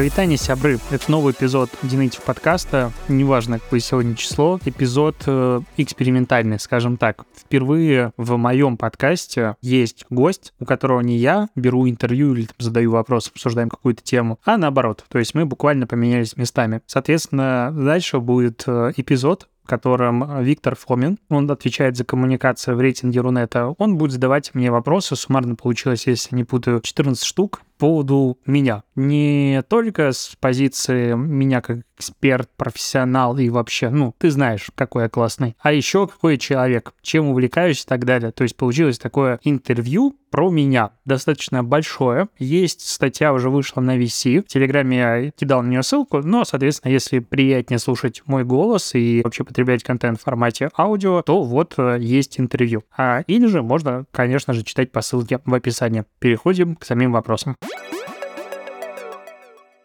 Провитание сябры. Это новый эпизод Динейтив подкаста. Неважно, какое сегодня число. Эпизод э, экспериментальный, скажем так. Впервые в моем подкасте есть гость, у которого не я беру интервью или там, задаю вопрос, обсуждаем какую-то тему, а наоборот. То есть мы буквально поменялись местами. Соответственно, дальше будет э, эпизод, котором Виктор Фомин, он отвечает за коммуникацию в рейтинге Рунета, он будет задавать мне вопросы, суммарно получилось, если не путаю, 14 штук, поводу меня. Не только с позиции меня как эксперт, профессионал и вообще, ну, ты знаешь, какой я классный, а еще какой я человек, чем увлекаюсь и так далее. То есть получилось такое интервью про меня, достаточно большое. Есть статья, уже вышла на VC. В Телеграме я кидал на нее ссылку, но, соответственно, если приятнее слушать мой голос и вообще потреблять контент в формате аудио, то вот э, есть интервью. А или же можно, конечно же, читать по ссылке в описании. Переходим к самим вопросам.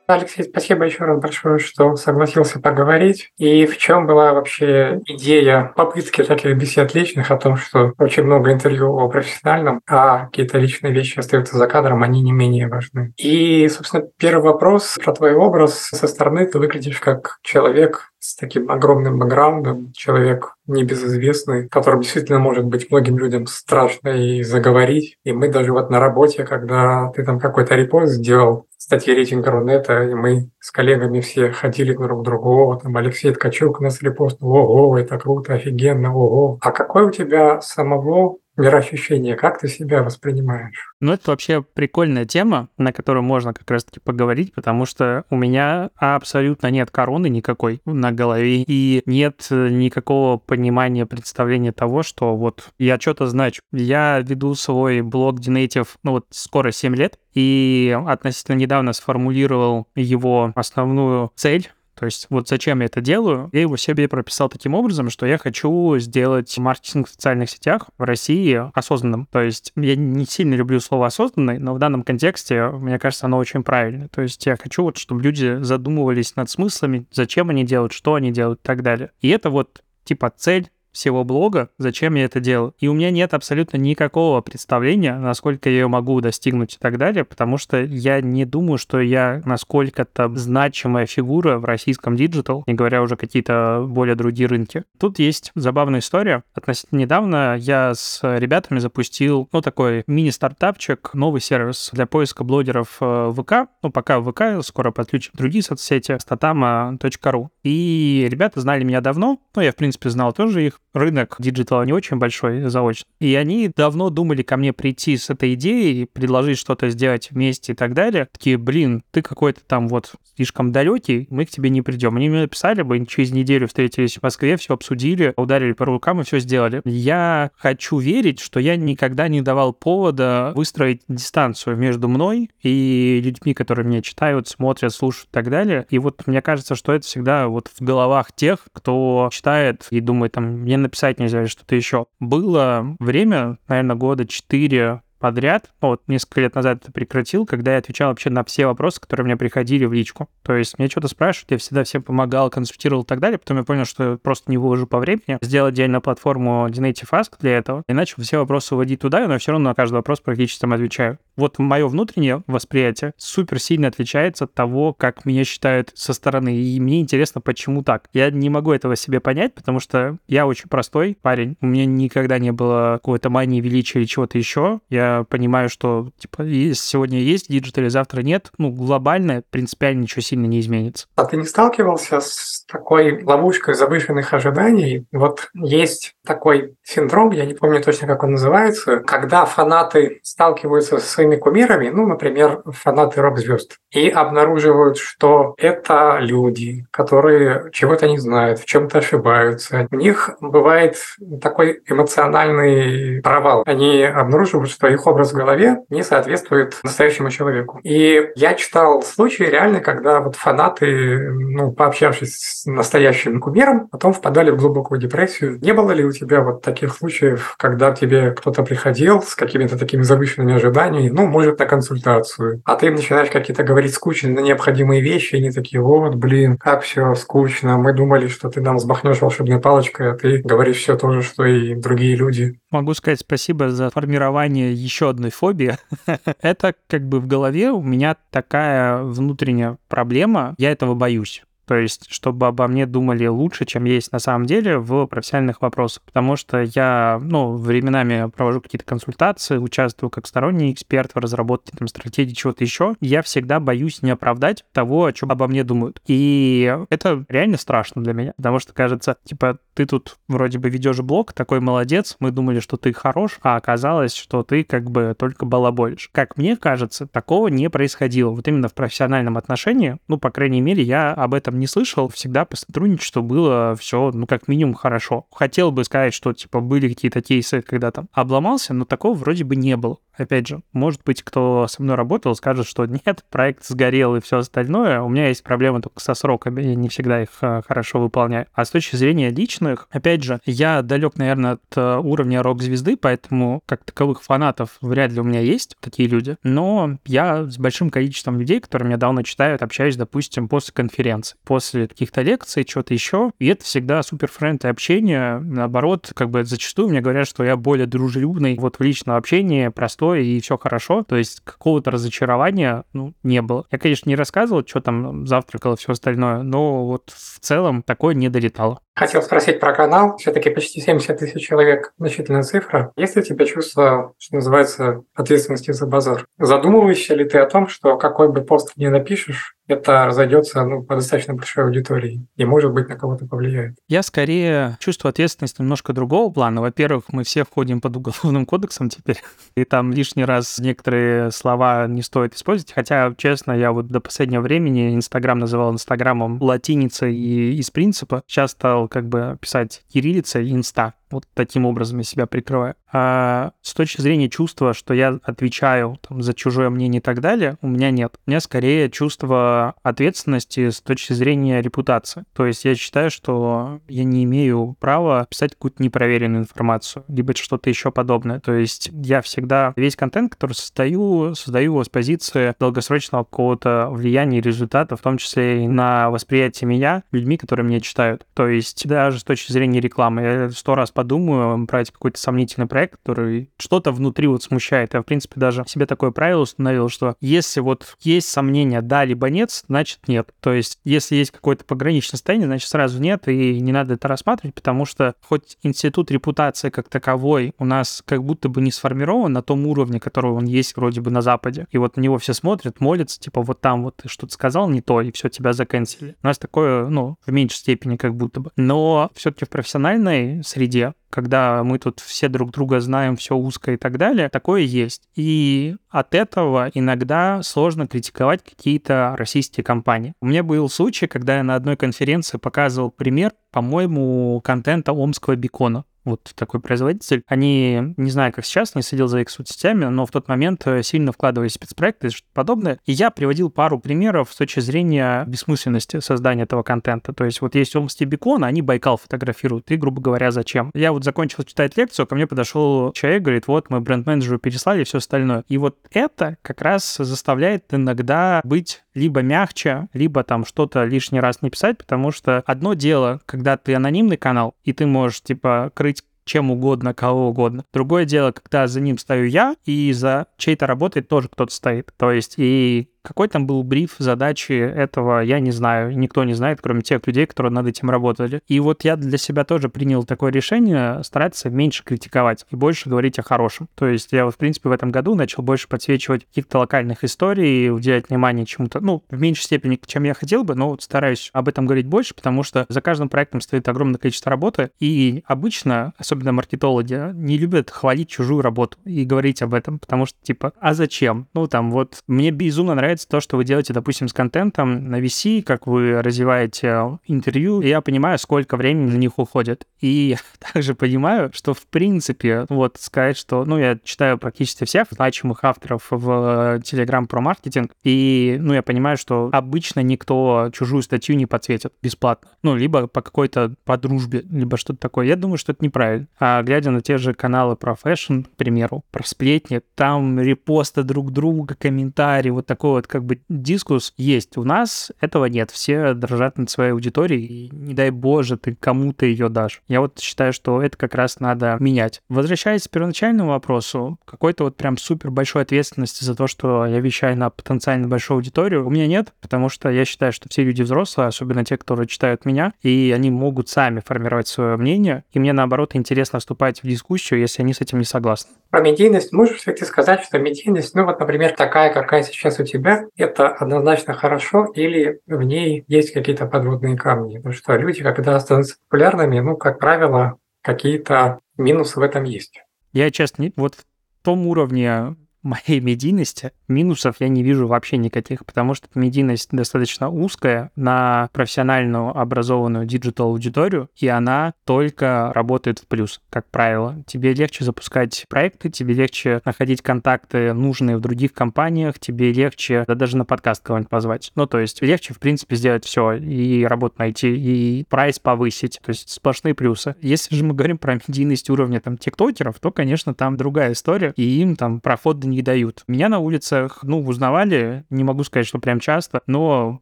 Алексей, спасибо еще раз большое, что согласился поговорить. И в чем была вообще идея попытки таких бесед личных о том, что очень много интервью о профессиональном, а какие-то личные вещи остаются за кадром, они не менее важны. И, собственно, первый вопрос про твой образ. Со стороны ты выглядишь как человек с таким огромным бэкграундом, человек небезызвестный, которым действительно может быть многим людям страшно и заговорить. И мы даже вот на работе, когда ты там какой-то репост сделал, статьи рейтинга Рунета, и мы с коллегами все ходили друг к другу, там Алексей Ткачук нас репостнул, ого, это круто, офигенно, ого. А какой у тебя самого мироощущение, как ты себя воспринимаешь? Ну, это вообще прикольная тема, на которую можно как раз-таки поговорить, потому что у меня абсолютно нет короны никакой на голове, и нет никакого понимания, представления того, что вот я что-то значу. Я веду свой блог Dinative, ну вот скоро 7 лет, и относительно недавно сформулировал его основную цель то есть вот зачем я это делаю? Я его себе прописал таким образом, что я хочу сделать маркетинг в социальных сетях в России осознанным. То есть я не сильно люблю слово осознанный, но в данном контексте, мне кажется, оно очень правильно. То есть я хочу вот, чтобы люди задумывались над смыслами, зачем они делают, что они делают и так далее. И это вот типа цель всего блога, зачем я это делаю. И у меня нет абсолютно никакого представления, насколько я ее могу достигнуть и так далее, потому что я не думаю, что я насколько-то значимая фигура в российском digital, не говоря уже какие-то более другие рынки. Тут есть забавная история. Относительно недавно я с ребятами запустил, ну, такой мини-стартапчик, новый сервис для поиска блогеров э, ВК. Ну, пока ВК, скоро подключим другие соцсети, statama.ru. И ребята знали меня давно, ну, я, в принципе, знал тоже их, рынок digital а не очень большой заочно. И они давно думали ко мне прийти с этой идеей, предложить что-то сделать вместе и так далее. Такие, блин, ты какой-то там вот слишком далекий, мы к тебе не придем. Они мне написали бы, через неделю встретились в Москве, все обсудили, ударили по рукам и все сделали. Я хочу верить, что я никогда не давал повода выстроить дистанцию между мной и людьми, которые меня читают, смотрят, слушают и так далее. И вот мне кажется, что это всегда вот в головах тех, кто читает и думает, там, мне написать нельзя или что-то еще. Было время, наверное, года 4 подряд. Ну, вот несколько лет назад это прекратил, когда я отвечал вообще на все вопросы, которые мне приходили в личку. То есть мне что-то спрашивают, я всегда всем помогал, консультировал и так далее. Потом я понял, что просто не выложу по времени. Сделал отдельно платформу Dinative Ask для этого. И начал все вопросы вводить туда, но все равно на каждый вопрос практически там отвечаю. Вот мое внутреннее восприятие супер сильно отличается от того, как меня считают со стороны. И мне интересно, почему так. Я не могу этого себе понять, потому что я очень простой парень. У меня никогда не было какой-то мании величия или чего-то еще. Я понимаю, что типа сегодня есть digital, завтра нет, ну, глобально, принципиально ничего сильно не изменится. А ты не сталкивался с такой ловушкой завышенных ожиданий? Вот есть такой синдром, я не помню точно, как он называется, когда фанаты сталкиваются со своими кумирами, ну, например, фанаты рок-звезд, и обнаруживают, что это люди, которые чего-то не знают, в чем-то ошибаются. У них бывает такой эмоциональный провал. Они обнаруживают, что их образ в голове не соответствует настоящему человеку. И я читал случаи реально, когда вот фанаты, ну, пообщавшись с настоящим кумиром, потом впадали в глубокую депрессию. Не было ли у тебя вот таких случаев, когда тебе кто-то приходил с какими-то такими завышенными ожиданиями, ну, может, на консультацию, а ты им начинаешь какие-то говорить скучные, необходимые вещи, и они такие, вот, блин, как все скучно, мы думали, что ты нам взмахнешь волшебной палочкой, а ты говоришь все то же, что и другие люди. Могу сказать спасибо за формирование еще одной фобии. это как бы в голове у меня такая внутренняя проблема, я этого боюсь. То есть, чтобы обо мне думали лучше, чем есть на самом деле в профессиональных вопросах. Потому что я, ну, временами провожу какие-то консультации, участвую как сторонний эксперт в разработке там, стратегии, чего-то еще. Я всегда боюсь не оправдать того, о чем обо мне думают. И это реально страшно для меня, потому что кажется, типа, ты тут вроде бы ведешь блог, такой молодец, мы думали, что ты хорош, а оказалось, что ты как бы только балаболишь. Как мне кажется, такого не происходило. Вот именно в профессиональном отношении, ну, по крайней мере, я об этом не слышал. Всегда по сотрудничеству было все, ну, как минимум, хорошо. Хотел бы сказать, что, типа, были какие-то кейсы, когда там обломался, но такого вроде бы не было. Опять же, может быть, кто со мной работал, скажет, что нет, проект сгорел и все остальное. У меня есть проблемы только со сроками, я не всегда их э, хорошо выполняю. А с точки зрения личных. Опять же, я далек, наверное, от э, уровня рок-звезды, поэтому как таковых фанатов вряд ли у меня есть такие люди. Но я с большим количеством людей, которые меня давно читают, общаюсь, допустим, после конференции, после каких-то лекций, чего-то еще. И это всегда супер френдли общение. Наоборот, как бы зачастую мне говорят, что я более дружелюбный вот в личном общении, простой и все хорошо. То есть какого-то разочарования ну, не было. Я, конечно, не рассказывал, что там завтракал и все остальное, но вот в целом такое не долетало. Хотел спросить про канал. Все-таки почти 70 тысяч человек – значительная цифра. Есть ли у тебя чувство, что называется, ответственности за базар? Задумываешься ли ты о том, что какой бы пост не напишешь, это разойдется ну, по достаточно большой аудитории и, может быть, на кого-то повлияет. Я скорее чувствую ответственность немножко другого плана. Во-первых, мы все входим под уголовным кодексом теперь, и там лишний раз некоторые слова не стоит использовать. Хотя, честно, я вот до последнего времени Инстаграм называл Инстаграмом латиницей и из принципа. Стал как бы писать кириллица и инста. Вот таким образом я себя прикрываю. А с точки зрения чувства, что я отвечаю там, за чужое мнение и так далее, у меня нет. У меня скорее чувство ответственности с точки зрения репутации. То есть я считаю, что я не имею права писать какую-то непроверенную информацию, либо что-то еще подобное. То есть я всегда весь контент, который создаю, создаю его с позиции долгосрочного какого-то влияния и результата, в том числе и на восприятие меня людьми, которые меня читают. То есть даже с точки зрения рекламы. Я сто раз подумаю брать какой-то сомнительный проект, который что-то внутри вот смущает. Я, в принципе, даже себе такое правило установил, что если вот есть сомнения да либо нет, значит нет. То есть если есть какое-то пограничное состояние, значит сразу нет, и не надо это рассматривать, потому что хоть институт репутации как таковой у нас как будто бы не сформирован на том уровне, который он есть вроде бы на Западе. И вот на него все смотрят, молятся, типа вот там вот ты что-то сказал не то, и все, тебя заканчивали. У нас такое, ну, в меньшей степени как будто бы. Но все-таки в профессиональной среде когда мы тут все друг друга знаем, все узко и так далее, такое есть. И от этого иногда сложно критиковать какие-то российские компании. У меня был случай, когда я на одной конференции показывал пример, по-моему, контента омского бекона вот такой производитель. Они, не знаю, как сейчас, не следил за их соцсетями, но в тот момент э, сильно вкладывались в спецпроекты и что-то подобное. И я приводил пару примеров с точки зрения бессмысленности создания этого контента. То есть вот есть Омский бекон, а они Байкал фотографируют. И, грубо говоря, зачем? Я вот закончил читать лекцию, ко мне подошел человек, говорит, вот мы бренд-менеджеру переслали и все остальное. И вот это как раз заставляет иногда быть либо мягче, либо там что-то лишний раз не писать, потому что одно дело, когда ты анонимный канал, и ты можешь, типа, крыть чем угодно, кого угодно. Другое дело, когда за ним стою я, и за чьей-то работой тоже кто-то стоит. То есть и какой там был бриф, задачи этого, я не знаю, никто не знает, кроме тех людей, которые над этим работали. И вот я для себя тоже принял такое решение стараться меньше критиковать и больше говорить о хорошем. То есть я в принципе, в этом году начал больше подсвечивать каких-то локальных историй, уделять внимание чему-то, ну, в меньшей степени, чем я хотел бы, но вот стараюсь об этом говорить больше, потому что за каждым проектом стоит огромное количество работы, и обычно, особенно маркетологи, не любят хвалить чужую работу и говорить об этом, потому что, типа, а зачем? Ну, там, вот, мне безумно нравится нравится то, что вы делаете, допустим, с контентом на VC, как вы развиваете интервью, я понимаю, сколько времени на них уходит. И также понимаю, что, в принципе, вот сказать, что, ну, я читаю практически всех значимых авторов в Telegram про маркетинг, и, ну, я понимаю, что обычно никто чужую статью не подсветит бесплатно. Ну, либо по какой-то по дружбе, либо что-то такое. Я думаю, что это неправильно. А глядя на те же каналы про fashion, к примеру, про сплетни, там репосты друг друга, комментарии, вот такое вот вот как бы discuss есть. У нас этого нет. Все дрожат над своей аудиторией, и не дай боже, ты кому-то ее дашь. Я вот считаю, что это как раз надо менять. Возвращаясь к первоначальному вопросу, какой-то вот прям супер большой ответственности за то, что я вещаю на потенциально большую аудиторию, у меня нет, потому что я считаю, что все люди взрослые, особенно те, которые читают меня, и они могут сами формировать свое мнение, и мне, наоборот, интересно вступать в дискуссию, если они с этим не согласны. Про медийность можешь ты сказать, что медийность, ну вот, например, такая, какая сейчас у тебя, это однозначно хорошо, или в ней есть какие-то подводные камни? Потому что люди, когда становятся популярными, ну, как правило, какие-то минусы в этом есть. Я, честно, вот в том уровне моей медийности минусов я не вижу вообще никаких, потому что медийность достаточно узкая на профессиональную образованную digital аудиторию, и она только работает в плюс, как правило. Тебе легче запускать проекты, тебе легче находить контакты нужные в других компаниях, тебе легче да даже на подкаст кого-нибудь позвать. Ну, то есть легче, в принципе, сделать все, и работу найти, и прайс повысить, то есть сплошные плюсы. Если же мы говорим про медийность уровня там тиктокеров, то, конечно, там другая история, и им там проходы не дают. Меня на улицах, ну, узнавали, не могу сказать, что прям часто, но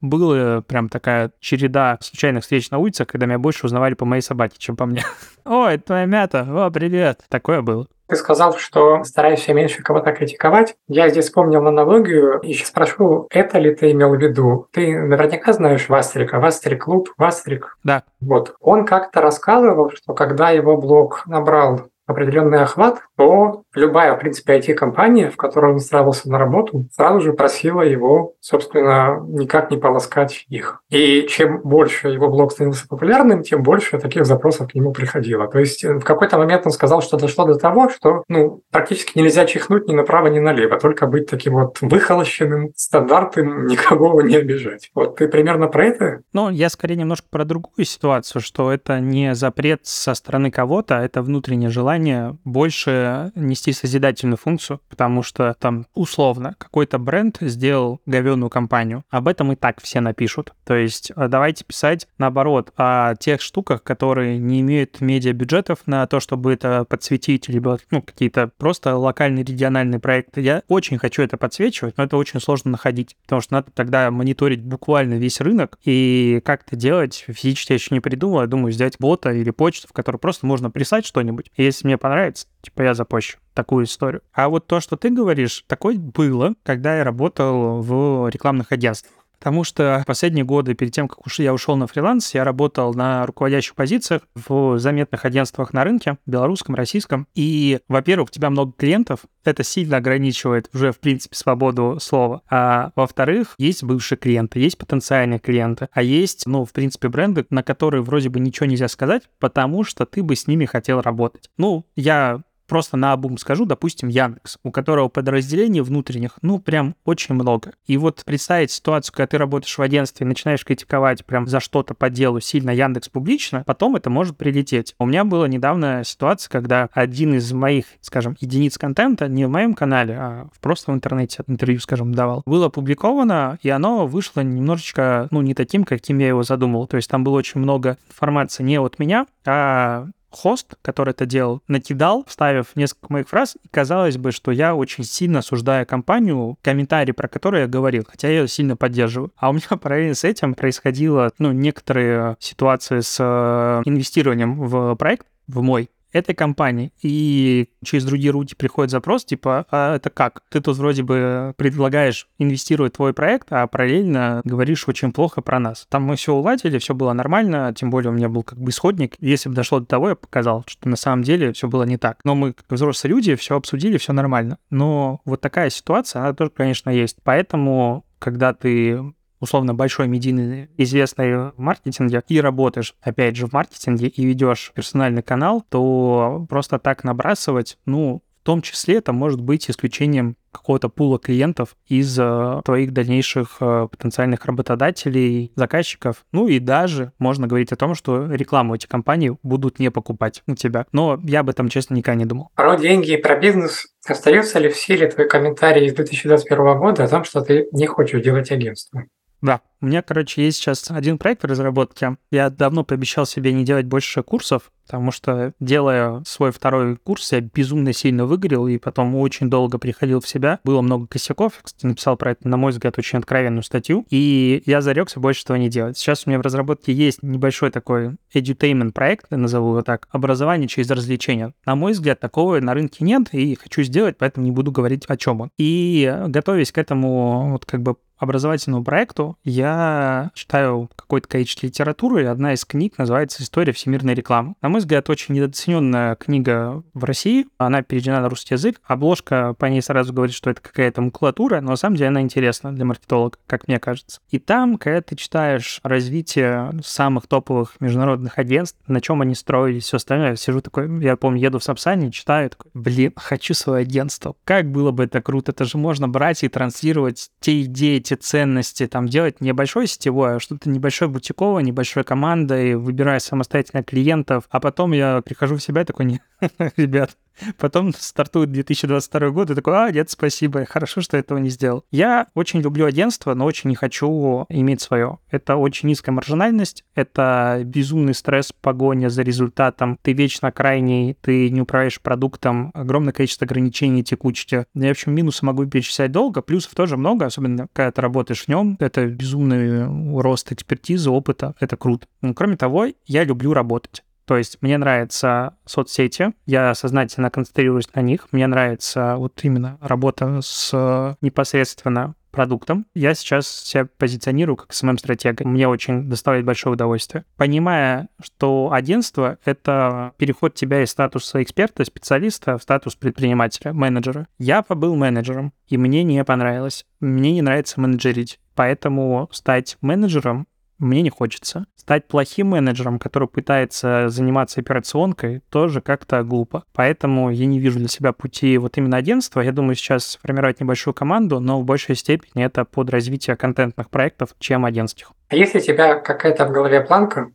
была прям такая череда случайных встреч на улицах, когда меня больше узнавали по моей собаке, чем по мне. Ой, твоя мята, о, привет. Такое было. Ты сказал, что стараешься меньше кого-то критиковать. Я здесь вспомнил аналогию и сейчас спрошу, это ли ты имел в виду? Ты наверняка знаешь Вастрика, Вастрик Клуб, Вастрик. Да. Вот. Он как-то рассказывал, что когда его блог набрал определенный охват, то любая, в принципе, IT-компания, в которой он устраивался на работу, сразу же просила его, собственно, никак не полоскать их. И чем больше его блог становился популярным, тем больше таких запросов к нему приходило. То есть э, в какой-то момент он сказал, что дошло до того, что ну, практически нельзя чихнуть ни направо, ни налево, только быть таким вот выхолощенным, стандартным, никого не обижать. Вот ты примерно про это? Ну, я скорее немножко про другую ситуацию, что это не запрет со стороны кого-то, а это внутреннее желание больше нести созидательную функцию, потому что там условно какой-то бренд сделал говенную компанию. Об этом и так все напишут. То есть а, давайте писать наоборот о тех штуках, которые не имеют медиабюджетов на то, чтобы это подсветить, либо ну, какие-то просто локальные региональные проекты. Я очень хочу это подсвечивать, но это очень сложно находить, потому что надо тогда мониторить буквально весь рынок, и как это делать физически я еще не придумал. Я думаю, сделать бота или почту, в которую просто можно прислать что-нибудь. Если мне понравится, типа я запущу такую историю. А вот то, что ты говоришь, такое было, когда я работал в рекламных агентствах. Потому что последние годы, перед тем, как уж я ушел на фриланс, я работал на руководящих позициях в заметных агентствах на рынке, белорусском, российском. И, во-первых, у тебя много клиентов, это сильно ограничивает уже, в принципе, свободу слова. А во-вторых, есть бывшие клиенты, есть потенциальные клиенты, а есть, ну, в принципе, бренды, на которые вроде бы ничего нельзя сказать, потому что ты бы с ними хотел работать. Ну, я просто на обум скажу, допустим, Яндекс, у которого подразделений внутренних, ну, прям очень много. И вот представить ситуацию, когда ты работаешь в агентстве и начинаешь критиковать прям за что-то по делу сильно Яндекс публично, потом это может прилететь. У меня была недавно ситуация, когда один из моих, скажем, единиц контента, не в моем канале, а просто в интернете интервью, скажем, давал, было опубликовано, и оно вышло немножечко, ну, не таким, каким я его задумал. То есть там было очень много информации не от меня, а хост, который это делал, накидал, вставив несколько моих фраз, и казалось бы, что я очень сильно осуждаю компанию, комментарий про который я говорил, хотя я ее сильно поддерживаю. А у меня параллельно с этим происходило, ну, некоторые ситуации с э, инвестированием в проект, в мой, этой компании, и через другие руки приходит запрос, типа, а это как? Ты тут вроде бы предлагаешь инвестировать в твой проект, а параллельно говоришь очень плохо про нас. Там мы все уладили, все было нормально, тем более у меня был как бы исходник. Если бы дошло до того, я показал, что на самом деле все было не так. Но мы, как взрослые люди, все обсудили, все нормально. Но вот такая ситуация, она тоже, конечно, есть. Поэтому когда ты условно большой медийный, известный маркетинге, и работаешь, опять же, в маркетинге и ведешь персональный канал, то просто так набрасывать, ну, в том числе это может быть исключением какого-то пула клиентов из э, твоих дальнейших э, потенциальных работодателей, заказчиков. Ну и даже можно говорить о том, что рекламу эти компании будут не покупать у тебя. Но я об этом, честно, никогда не думал. Про деньги и про бизнес. Остается ли в силе твой комментарий из 2021 года о том, что ты не хочешь делать агентство? Да, у меня, короче, есть сейчас один проект в разработке. Я давно пообещал себе не делать больше курсов, потому что, делая свой второй курс, я безумно сильно выгорел и потом очень долго приходил в себя. Было много косяков. Кстати, написал про это, на мой взгляд, очень откровенную статью. И я зарекся больше этого не делать. Сейчас у меня в разработке есть небольшой такой edutainment проект, я назову его так, образование через развлечения. На мой взгляд, такого на рынке нет, и хочу сделать, поэтому не буду говорить о чем он. И готовясь к этому вот как бы образовательному проекту я читаю какое-то количество литературы, и одна из книг называется «История всемирной рекламы». На мой взгляд, очень недооцененная книга в России. Она переведена на русский язык. Обложка по ней сразу говорит, что это какая-то макулатура, но на самом деле она интересна для маркетолога, как мне кажется. И там, когда ты читаешь развитие самых топовых международных агентств, на чем они строились, все остальное, я сижу такой, я помню, еду в Сапсане, читаю, такой, блин, хочу свое агентство. Как было бы это круто, это же можно брать и транслировать те идеи, те ценности, там делать небольшое сетевое, что-то небольшое бутиковое, небольшой командой, выбирая самостоятельно клиентов, а потом я прихожу в себя такой, не, ребят, Потом стартует 2022 год, и такой, а, нет, спасибо, хорошо, что этого не сделал. Я очень люблю агентство, но очень не хочу иметь свое. Это очень низкая маржинальность, это безумный стресс, погоня за результатом, ты вечно крайний, ты не управляешь продуктом, огромное количество ограничений, текучести. Я, в общем, минусы могу перечислять долго, плюсов тоже много, особенно когда ты работаешь в нем. Это безумный рост экспертизы, опыта, это круто. Но, кроме того, я люблю работать. То есть мне нравятся соцсети, я сознательно концентрируюсь на них, мне нравится вот именно работа с непосредственно продуктом. Я сейчас себя позиционирую как СММ-стратега. Мне очень доставляет большое удовольствие. Понимая, что агентство — это переход тебя из статуса эксперта, специалиста в статус предпринимателя, менеджера. Я побыл менеджером, и мне не понравилось. Мне не нравится менеджерить. Поэтому стать менеджером мне не хочется. Стать плохим менеджером, который пытается заниматься операционкой, тоже как-то глупо. Поэтому я не вижу для себя пути вот именно агентства. Я думаю, сейчас формировать небольшую команду, но в большей степени это под развитие контентных проектов, чем агентских. А если у тебя какая-то в голове планка,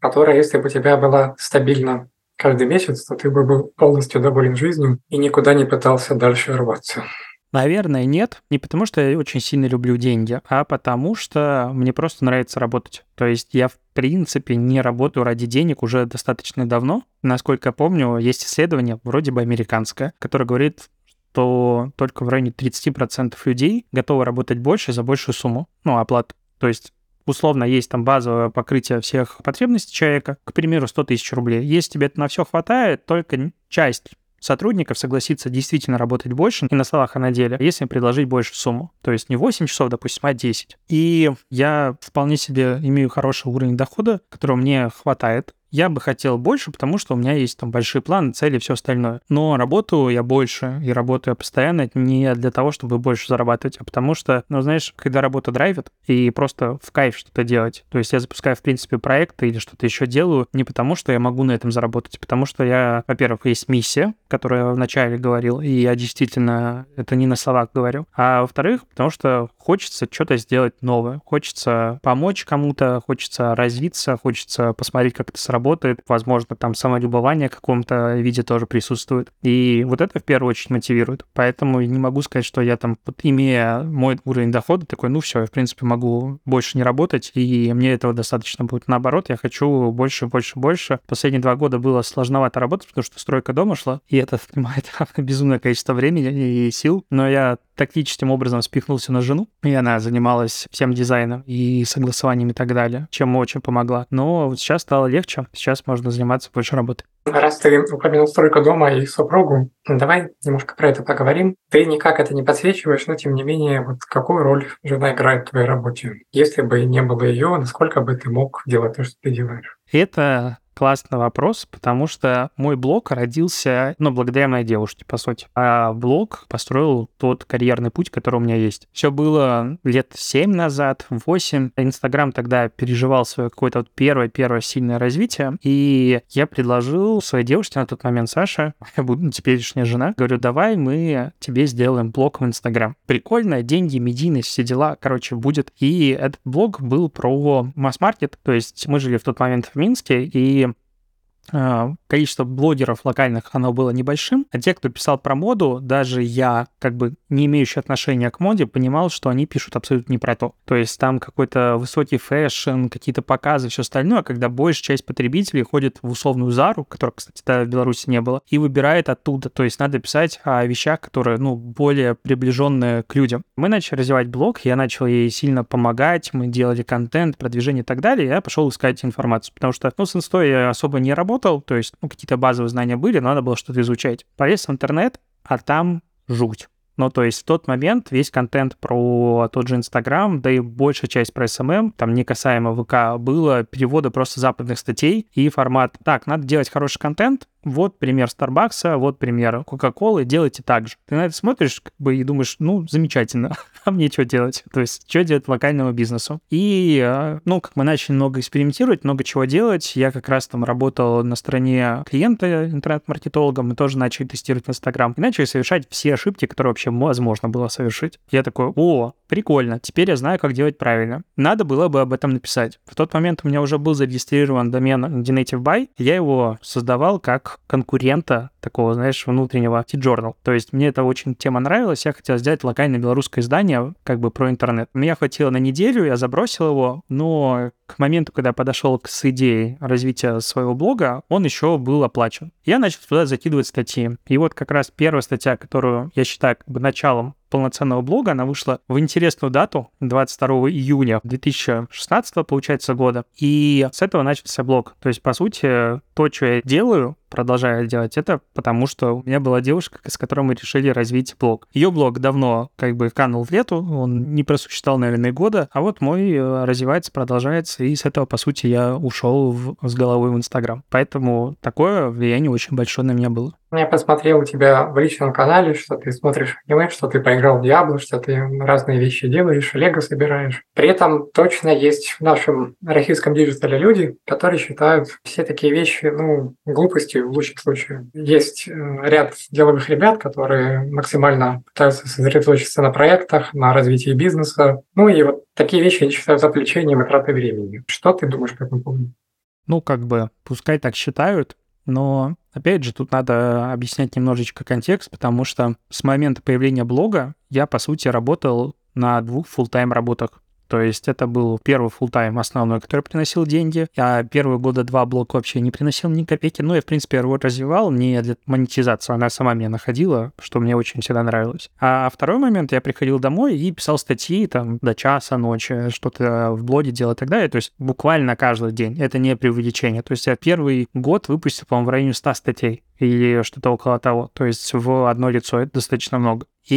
которая, если бы у тебя была стабильна каждый месяц, то ты бы был полностью доволен жизнью и никуда не пытался дальше рваться? Наверное, нет. Не потому, что я очень сильно люблю деньги, а потому что мне просто нравится работать. То есть я, в принципе, не работаю ради денег уже достаточно давно. Насколько я помню, есть исследование, вроде бы американское, которое говорит, что только в районе 30% людей готовы работать больше за большую сумму, ну, оплату. То есть условно есть там базовое покрытие всех потребностей человека, к примеру, 100 тысяч рублей. Если тебе это на все хватает, только часть сотрудников согласится действительно работать больше и на словах, и на деле, если предложить больше сумму. То есть не 8 часов, допустим, а 10. И я вполне себе имею хороший уровень дохода, которого мне хватает я бы хотел больше, потому что у меня есть там большие планы, цели и все остальное. Но работаю я больше и работаю я постоянно не для того, чтобы больше зарабатывать, а потому что, ну, знаешь, когда работа драйвит и просто в кайф что-то делать. То есть я запускаю, в принципе, проекты или что-то еще делаю не потому, что я могу на этом заработать, а потому что я, во-первых, есть миссия, которую я вначале говорил, и я действительно это не на словах говорю. А во-вторых, потому что хочется что-то сделать новое, хочется помочь кому-то, хочется развиться, хочется посмотреть, как это сработает работает, возможно, там самолюбование в каком-то виде тоже присутствует. И вот это в первую очередь мотивирует. Поэтому не могу сказать, что я там, вот, имея мой уровень дохода, такой, ну все, я, в принципе, могу больше не работать, и мне этого достаточно будет. Наоборот, я хочу больше, больше, больше. Последние два года было сложновато работать, потому что стройка дома шла, и это занимает безумное количество времени и сил. Но я тактическим образом спихнулся на жену, и она занималась всем дизайном и согласованием и так далее, чем очень помогла. Но вот сейчас стало легче, сейчас можно заниматься больше работой. Раз ты упомянул стройку дома и супругу, давай немножко про это поговорим. Ты никак это не подсвечиваешь, но тем не менее, вот какую роль жена играет в твоей работе? Если бы не было ее, насколько бы ты мог делать то, что ты делаешь? Это классный вопрос, потому что мой блог родился, ну, благодаря моей девушке, по сути. А блог построил тот карьерный путь, который у меня есть. Все было лет 7 назад, 8. Инстаграм тогда переживал свое какое-то вот первое-первое сильное развитие, и я предложил своей девушке на тот момент, Саша, буду теперешняя жена, говорю, давай мы тебе сделаем блог в Инстаграм. Прикольно, деньги, медийность, все дела, короче, будет. И этот блог был про масс-маркет, то есть мы жили в тот момент в Минске, и количество блогеров локальных, оно было небольшим, а те, кто писал про моду, даже я, как бы не имеющий отношения к моде, понимал, что они пишут абсолютно не про то. То есть там какой-то высокий fashion, какие-то показы, все остальное, когда большая часть потребителей ходит в условную Зару, которая, кстати, тогда в Беларуси не было, и выбирает оттуда. То есть надо писать о вещах, которые, ну, более приближенные к людям. Мы начали развивать блог, я начал ей сильно помогать, мы делали контент, продвижение и так далее, я пошел искать информацию, потому что, ну, с инстой я особо не работал, то есть, ну, какие-то базовые знания были, но надо было что-то изучать. Полез в интернет, а там жуть. Ну, то есть в тот момент весь контент про тот же Инстаграм, да и большая часть про СММ, там не касаемо ВК, было переводы просто западных статей и формат «Так, надо делать хороший контент, вот пример Старбакса, вот пример Кока-Колы, делайте так же. Ты на это смотришь как бы и думаешь, ну, замечательно, а мне что делать? То есть, что делать локальному бизнесу? И, э, ну, как мы начали много экспериментировать, много чего делать, я как раз там работал на стороне клиента интернет-маркетологом, мы тоже начали тестировать Инстаграм и начали совершать все ошибки, которые вообще возможно было совершить. Я такой, о, прикольно, теперь я знаю, как делать правильно. Надо было бы об этом написать. В тот момент у меня уже был зарегистрирован домен Genative Buy, я его создавал как конкурента такого, знаешь, внутреннего T-Journal. То есть мне эта очень тема нравилась, я хотел сделать локальное белорусское издание как бы про интернет. Меня хватило на неделю, я забросил его, но к моменту, когда подошел с идеей развития своего блога, он еще был оплачен. Я начал туда закидывать статьи. И вот как раз первая статья, которую я считаю как бы началом полноценного блога, она вышла в интересную дату, 22 июня 2016, получается, года. И с этого начался блог. То есть, по сути, то, что я делаю, продолжаю делать это, потому что у меня была девушка, с которой мы решили развить блог. Ее блог давно как бы канул в лету, он не просуществовал, наверное, года, а вот мой э, развивается, продолжается, и с этого, по сути, я ушел в, с головой в Инстаграм. Поэтому такое влияние очень большое на меня было. Я посмотрел у тебя в личном канале, что ты смотришь аниме, что ты поиграл в Диабло, что ты разные вещи делаешь, лего собираешь. При этом точно есть в нашем российском диджитале люди, которые считают все такие вещи, ну, глупостью в лучшем случае. Есть э, ряд деловых ребят, которые максимально пытаются сосредоточиться на проектах, на развитии бизнеса. Ну и вот такие вещи они считают отвлечением и тратой времени. Что ты думаешь по этому поводу? Ну, как бы, пускай так считают, но, опять же, тут надо объяснять немножечко контекст, потому что с момента появления блога я, по сути, работал на двух full-time работах. То есть это был первый full тайм основной, который приносил деньги. А первые года два блок вообще не приносил ни копейки. Ну, я, в принципе, его развивал не для монетизации. Она сама меня находила, что мне очень всегда нравилось. А второй момент, я приходил домой и писал статьи там до часа ночи, что-то в блоге делал и так далее. То есть буквально каждый день. Это не преувеличение. То есть я первый год выпустил, по-моему, в районе 100 статей или что-то около того. То есть в одно лицо это достаточно много. И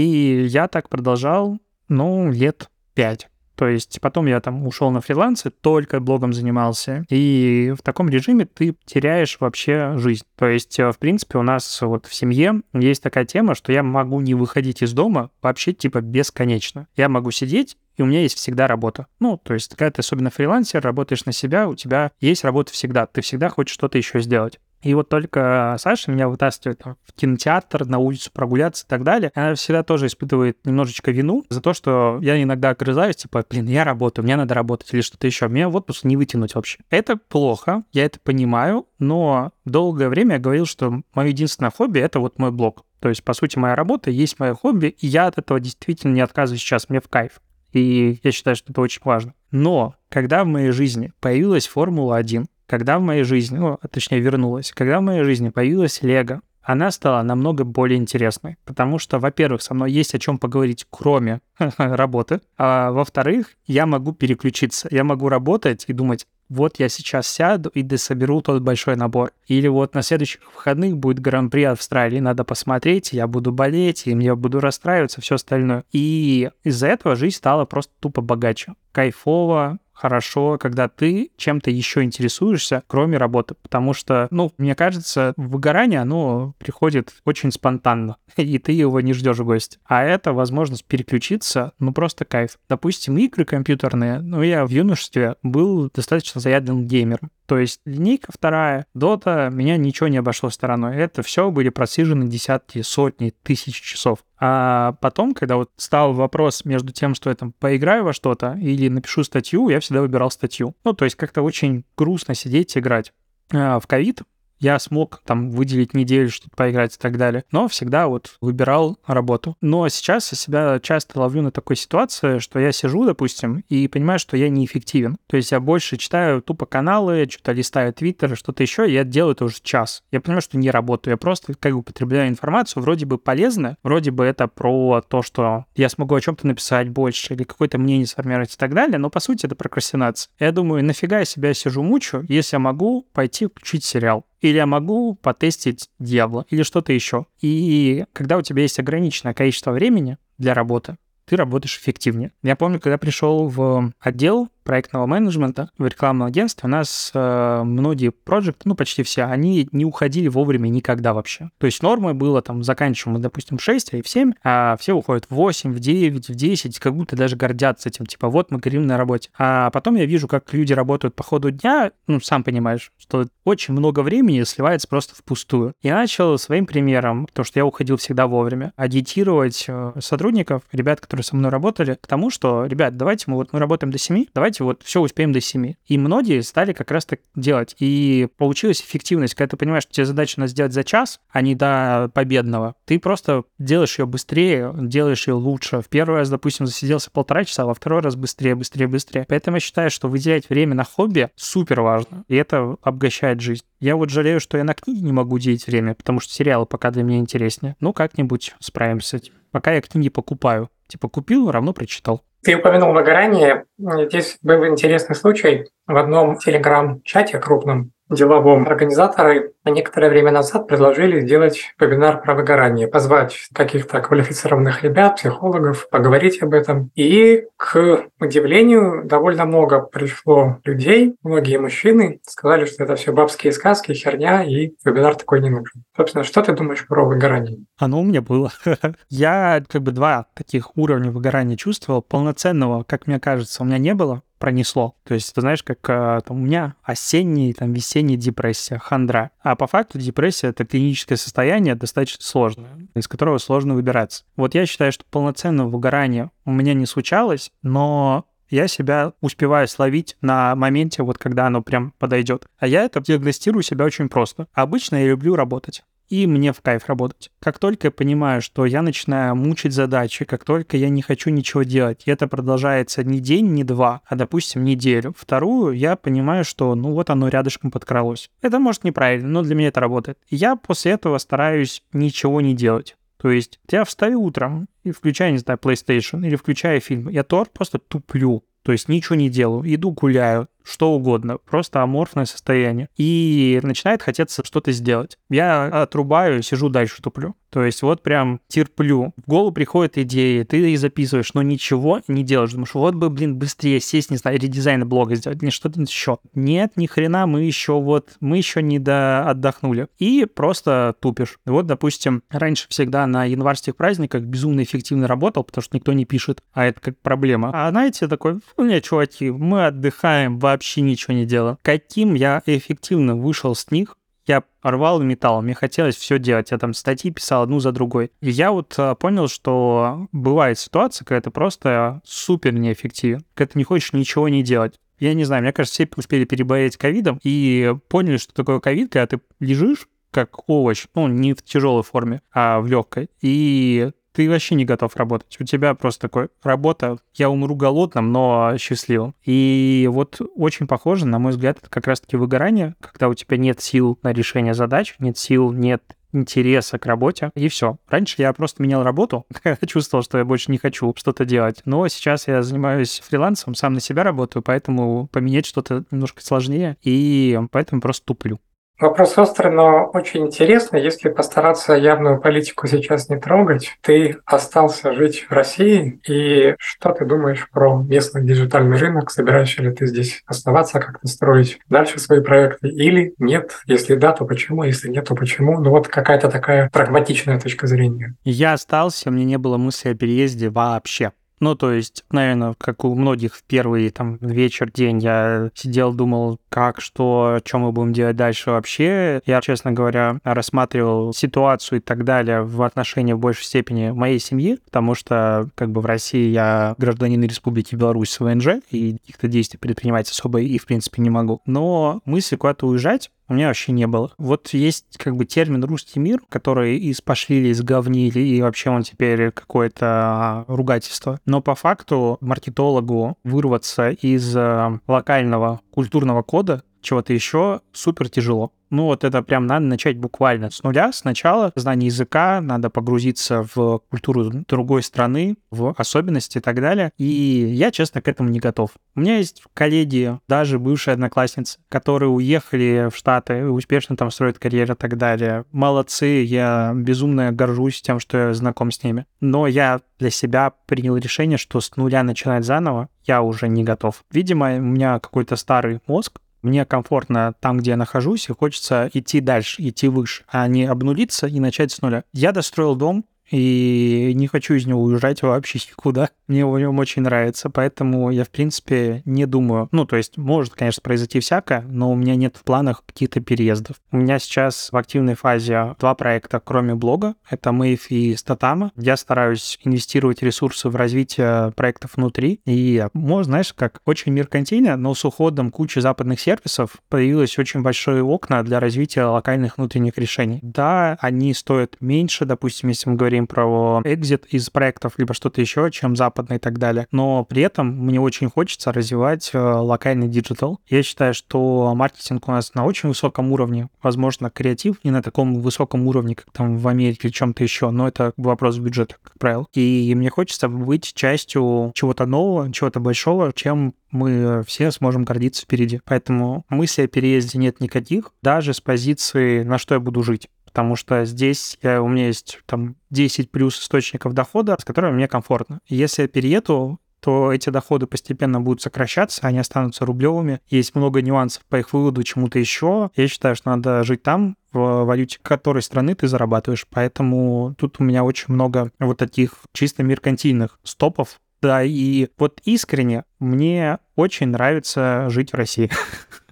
я так продолжал, ну, лет пять. То есть потом я там ушел на фриланс, только блогом занимался. И в таком режиме ты теряешь вообще жизнь. То есть, э, в принципе, у нас вот в семье есть такая тема, что я могу не выходить из дома вообще типа бесконечно. Я могу сидеть и у меня есть всегда работа. Ну, то есть, когда ты особенно фрилансер, работаешь на себя, у тебя есть работа всегда. Ты всегда хочешь что-то еще сделать. И вот только Саша меня вытаскивает в кинотеатр, на улицу прогуляться и так далее. Она всегда тоже испытывает немножечко вину за то, что я иногда огрызаюсь, типа, блин, я работаю, мне надо работать или что-то еще. Меня в отпуск не вытянуть вообще. Это плохо, я это понимаю, но долгое время я говорил, что мое единственное хобби — это вот мой блог. То есть, по сути, моя работа есть мое хобби, и я от этого действительно не отказываюсь сейчас, мне в кайф. И я считаю, что это очень важно. Но когда в моей жизни появилась Формула-1, когда в моей жизни, ну, точнее, вернулась, когда в моей жизни появилась Лего, она стала намного более интересной, потому что, во-первых, со мной есть о чем поговорить, кроме работы, а во-вторых, я могу переключиться, я могу работать и думать, вот я сейчас сяду и дособеру тот большой набор. Или вот на следующих выходных будет Гран-при Австралии, надо посмотреть, я буду болеть, и я буду расстраиваться, все остальное. И из-за этого жизнь стала просто тупо богаче. Кайфово, хорошо, когда ты чем-то еще интересуешься, кроме работы. Потому что, ну, мне кажется, выгорание, оно приходит очень спонтанно, и ты его не ждешь в гости. А это возможность переключиться, ну, просто кайф. Допустим, игры компьютерные, ну, я в юношестве был достаточно заядлым геймером. То есть линейка вторая, дота, меня ничего не обошло стороной. Это все были просижены десятки, сотни, тысячи часов. А потом, когда вот стал вопрос между тем, что я там поиграю во что-то или напишу статью, я всегда выбирал статью. Ну, то есть как-то очень грустно сидеть и играть. А в ковид я смог там выделить неделю, что-то поиграть и так далее. Но всегда вот выбирал работу. Но сейчас я себя часто ловлю на такой ситуации, что я сижу, допустим, и понимаю, что я неэффективен. То есть я больше читаю тупо каналы, что-то листаю твиттер, что-то еще, я делаю это уже час. Я понимаю, что не работаю, я просто как бы употребляю информацию, вроде бы полезно, вроде бы это про то, что я смогу о чем-то написать больше или какое-то мнение сформировать и так далее, но по сути это прокрастинация. Я думаю, нафига я себя сижу мучу, если я могу пойти включить сериал или я могу потестить Дьявола, или что-то еще. И когда у тебя есть ограниченное количество времени для работы, ты работаешь эффективнее. Я помню, когда пришел в отдел проектного менеджмента в рекламном агентстве у нас э, многие проекты, ну почти все, они не уходили вовремя никогда вообще. То есть нормой было там заканчиваем мы, допустим, в 6 или в 7, а все уходят в 8, в 9, в 10, как будто даже гордятся этим, типа вот мы горим на работе. А потом я вижу, как люди работают по ходу дня, ну сам понимаешь, что очень много времени сливается просто впустую. Я начал своим примером, то, что я уходил всегда вовремя, агитировать э, сотрудников, ребят, которые со мной работали, к тому, что, ребят, давайте мы вот мы работаем до 7, давайте давайте вот все успеем до 7. И многие стали как раз так делать. И получилась эффективность, когда ты понимаешь, что тебе задача надо сделать за час, а не до победного. Ты просто делаешь ее быстрее, делаешь ее лучше. В первый раз, допустим, засиделся полтора часа, а во второй раз быстрее, быстрее, быстрее. Поэтому я считаю, что выделять время на хобби супер важно. И это обогащает жизнь. Я вот жалею, что я на книги не могу уделить время, потому что сериалы пока для меня интереснее. Ну, как-нибудь справимся с этим. Пока я книги покупаю. Типа купил, равно прочитал. Ты упомянул выгорание. Здесь был интересный случай. В одном телеграм-чате крупном деловом организаторы некоторое время назад предложили сделать вебинар про выгорание, позвать каких-то квалифицированных ребят, психологов, поговорить об этом. И, к удивлению, довольно много пришло людей, многие мужчины, сказали, что это все бабские сказки, херня, и вебинар такой не нужен. Собственно, что ты думаешь про выгорание? Оно у меня было. Я как бы два таких уровня выгорания чувствовал. Полноценного, как мне кажется, у меня не было пронесло. То есть, ты знаешь, как а, там, у меня осенний, там, весенний депрессия, хандра. А по факту депрессия — это клиническое состояние достаточно сложное, из которого сложно выбираться. Вот я считаю, что полноценного выгорания у меня не случалось, но я себя успеваю словить на моменте, вот когда оно прям подойдет. А я это диагностирую себя очень просто. Обычно я люблю работать и мне в кайф работать. Как только я понимаю, что я начинаю мучить задачи, как только я не хочу ничего делать, и это продолжается не день, не два, а, допустим, неделю, вторую, я понимаю, что, ну вот оно рядышком подкралось. Это может неправильно, но для меня это работает. я после этого стараюсь ничего не делать. То есть я встаю утром и включаю, не знаю, PlayStation или включаю фильм, я тор просто туплю. То есть ничего не делаю, иду гуляю, что угодно, просто аморфное состояние. И начинает хотеться что-то сделать. Я отрубаю, сижу дальше туплю. То есть вот прям терплю. В голову приходят идеи, ты их записываешь, но ничего не делаешь. Думаешь, вот бы, блин, быстрее сесть, не знаю, редизайн блога сделать, не что-то еще. Нет, ни хрена, мы еще вот, мы еще не до отдохнули. И просто тупишь. Вот, допустим, раньше всегда на январских праздниках безумно эффективно работал, потому что никто не пишет, а это как проблема. А знаете, такой, не, чуваки, мы отдыхаем, вообще ничего не делаем. Каким я эффективно вышел с них, я рвал металл, мне хотелось все делать. Я там статьи писал одну за другой. И я вот а, понял, что бывает ситуация, когда ты просто супер неэффективен, когда ты не хочешь ничего не делать. Я не знаю, мне кажется, все успели переболеть ковидом и поняли, что такое ковид, когда ты лежишь как овощ, ну, не в тяжелой форме, а в легкой. И ты вообще не готов работать. У тебя просто такой работа, я умру голодным, но счастливым. И вот очень похоже, на мой взгляд, это как раз-таки выгорание, когда у тебя нет сил на решение задач, нет сил, нет интереса к работе, и все. Раньше я просто менял работу, чувствовал, что я больше не хочу что-то делать. Но сейчас я занимаюсь фрилансом, сам на себя работаю, поэтому поменять что-то немножко сложнее, и поэтому просто туплю. Вопрос острый, но очень интересно. Если постараться явную политику сейчас не трогать, ты остался жить в России, и что ты думаешь про местный диджитальный рынок? Собираешься ли ты здесь оставаться, как-то строить дальше свои проекты или нет? Если да, то почему? Если нет, то почему? Ну вот какая-то такая прагматичная точка зрения. Я остался, у меня не было мысли о переезде вообще. Ну, то есть, наверное, как у многих в первый там вечер, день я сидел, думал, как, что, что мы будем делать дальше вообще. Я, честно говоря, рассматривал ситуацию и так далее в отношении в большей степени моей семьи, потому что как бы в России я гражданин Республики Беларусь с ВНЖ, и каких-то действий предпринимать особо и, в принципе, не могу. Но мысли куда-то уезжать у меня вообще не было. Вот есть как бы термин «русский мир», который из пошлили, из говнили, и вообще он теперь какое-то а, ругательство. Но по факту маркетологу вырваться из э, локального культурного кода чего-то еще супер тяжело. Ну вот это прям надо начать буквально с нуля, сначала знание языка, надо погрузиться в культуру другой страны, в особенности и так далее. И я, честно, к этому не готов. У меня есть коллеги, даже бывшие одноклассницы, которые уехали в Штаты успешно там строят карьеру и так далее. Молодцы, я безумно горжусь тем, что я знаком с ними. Но я для себя принял решение, что с нуля начинать заново я уже не готов. Видимо, у меня какой-то старый мозг, мне комфортно там, где я нахожусь, и хочется идти дальше, идти выше, а не обнулиться и начать с нуля. Я достроил дом, и не хочу из него уезжать вообще никуда. Мне в нем очень нравится, поэтому я, в принципе, не думаю. Ну, то есть, может, конечно, произойти всякое, но у меня нет в планах каких-то переездов. У меня сейчас в активной фазе два проекта, кроме блога. Это Wave и Статама. Я стараюсь инвестировать ресурсы в развитие проектов внутри. И, можно, знаешь, как очень меркантильно, но с уходом кучи западных сервисов появилось очень большое окна для развития локальных внутренних решений. Да, они стоят меньше, допустим, если мы говорим говорим про exit из проектов, либо что-то еще, чем западный и так далее. Но при этом мне очень хочется развивать э, локальный диджитал. Я считаю, что маркетинг у нас на очень высоком уровне. Возможно, креатив не на таком высоком уровне, как там в Америке или чем-то еще, но это вопрос бюджета, как правило. И мне хочется быть частью чего-то нового, чего-то большого, чем мы все сможем гордиться впереди. Поэтому мысли о переезде нет никаких, даже с позиции, на что я буду жить потому что здесь я, у меня есть там 10 плюс источников дохода, с которыми мне комфортно. Если я перееду, то эти доходы постепенно будут сокращаться, они останутся рублевыми. Есть много нюансов по их выводу чему-то еще. Я считаю, что надо жить там, в валюте которой страны ты зарабатываешь. Поэтому тут у меня очень много вот таких чисто меркантильных стопов. Да, и вот искренне мне очень нравится жить в России.